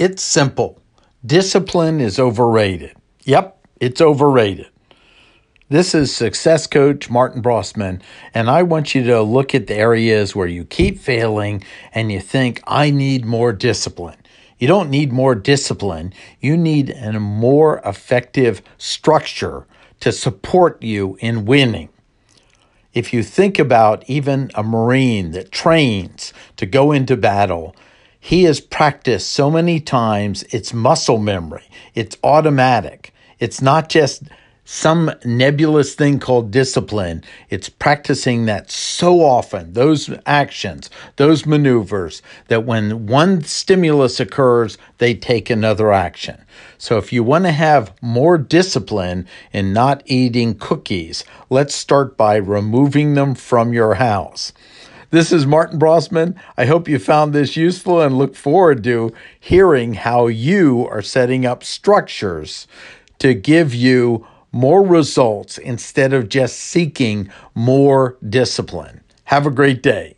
It's simple. Discipline is overrated. Yep, it's overrated. This is success coach Martin Brossman, and I want you to look at the areas where you keep failing and you think, I need more discipline. You don't need more discipline, you need a more effective structure to support you in winning. If you think about even a Marine that trains to go into battle, he has practiced so many times, it's muscle memory, it's automatic. It's not just some nebulous thing called discipline. It's practicing that so often, those actions, those maneuvers, that when one stimulus occurs, they take another action. So if you want to have more discipline in not eating cookies, let's start by removing them from your house. This is Martin Brossman. I hope you found this useful and look forward to hearing how you are setting up structures to give you more results instead of just seeking more discipline. Have a great day.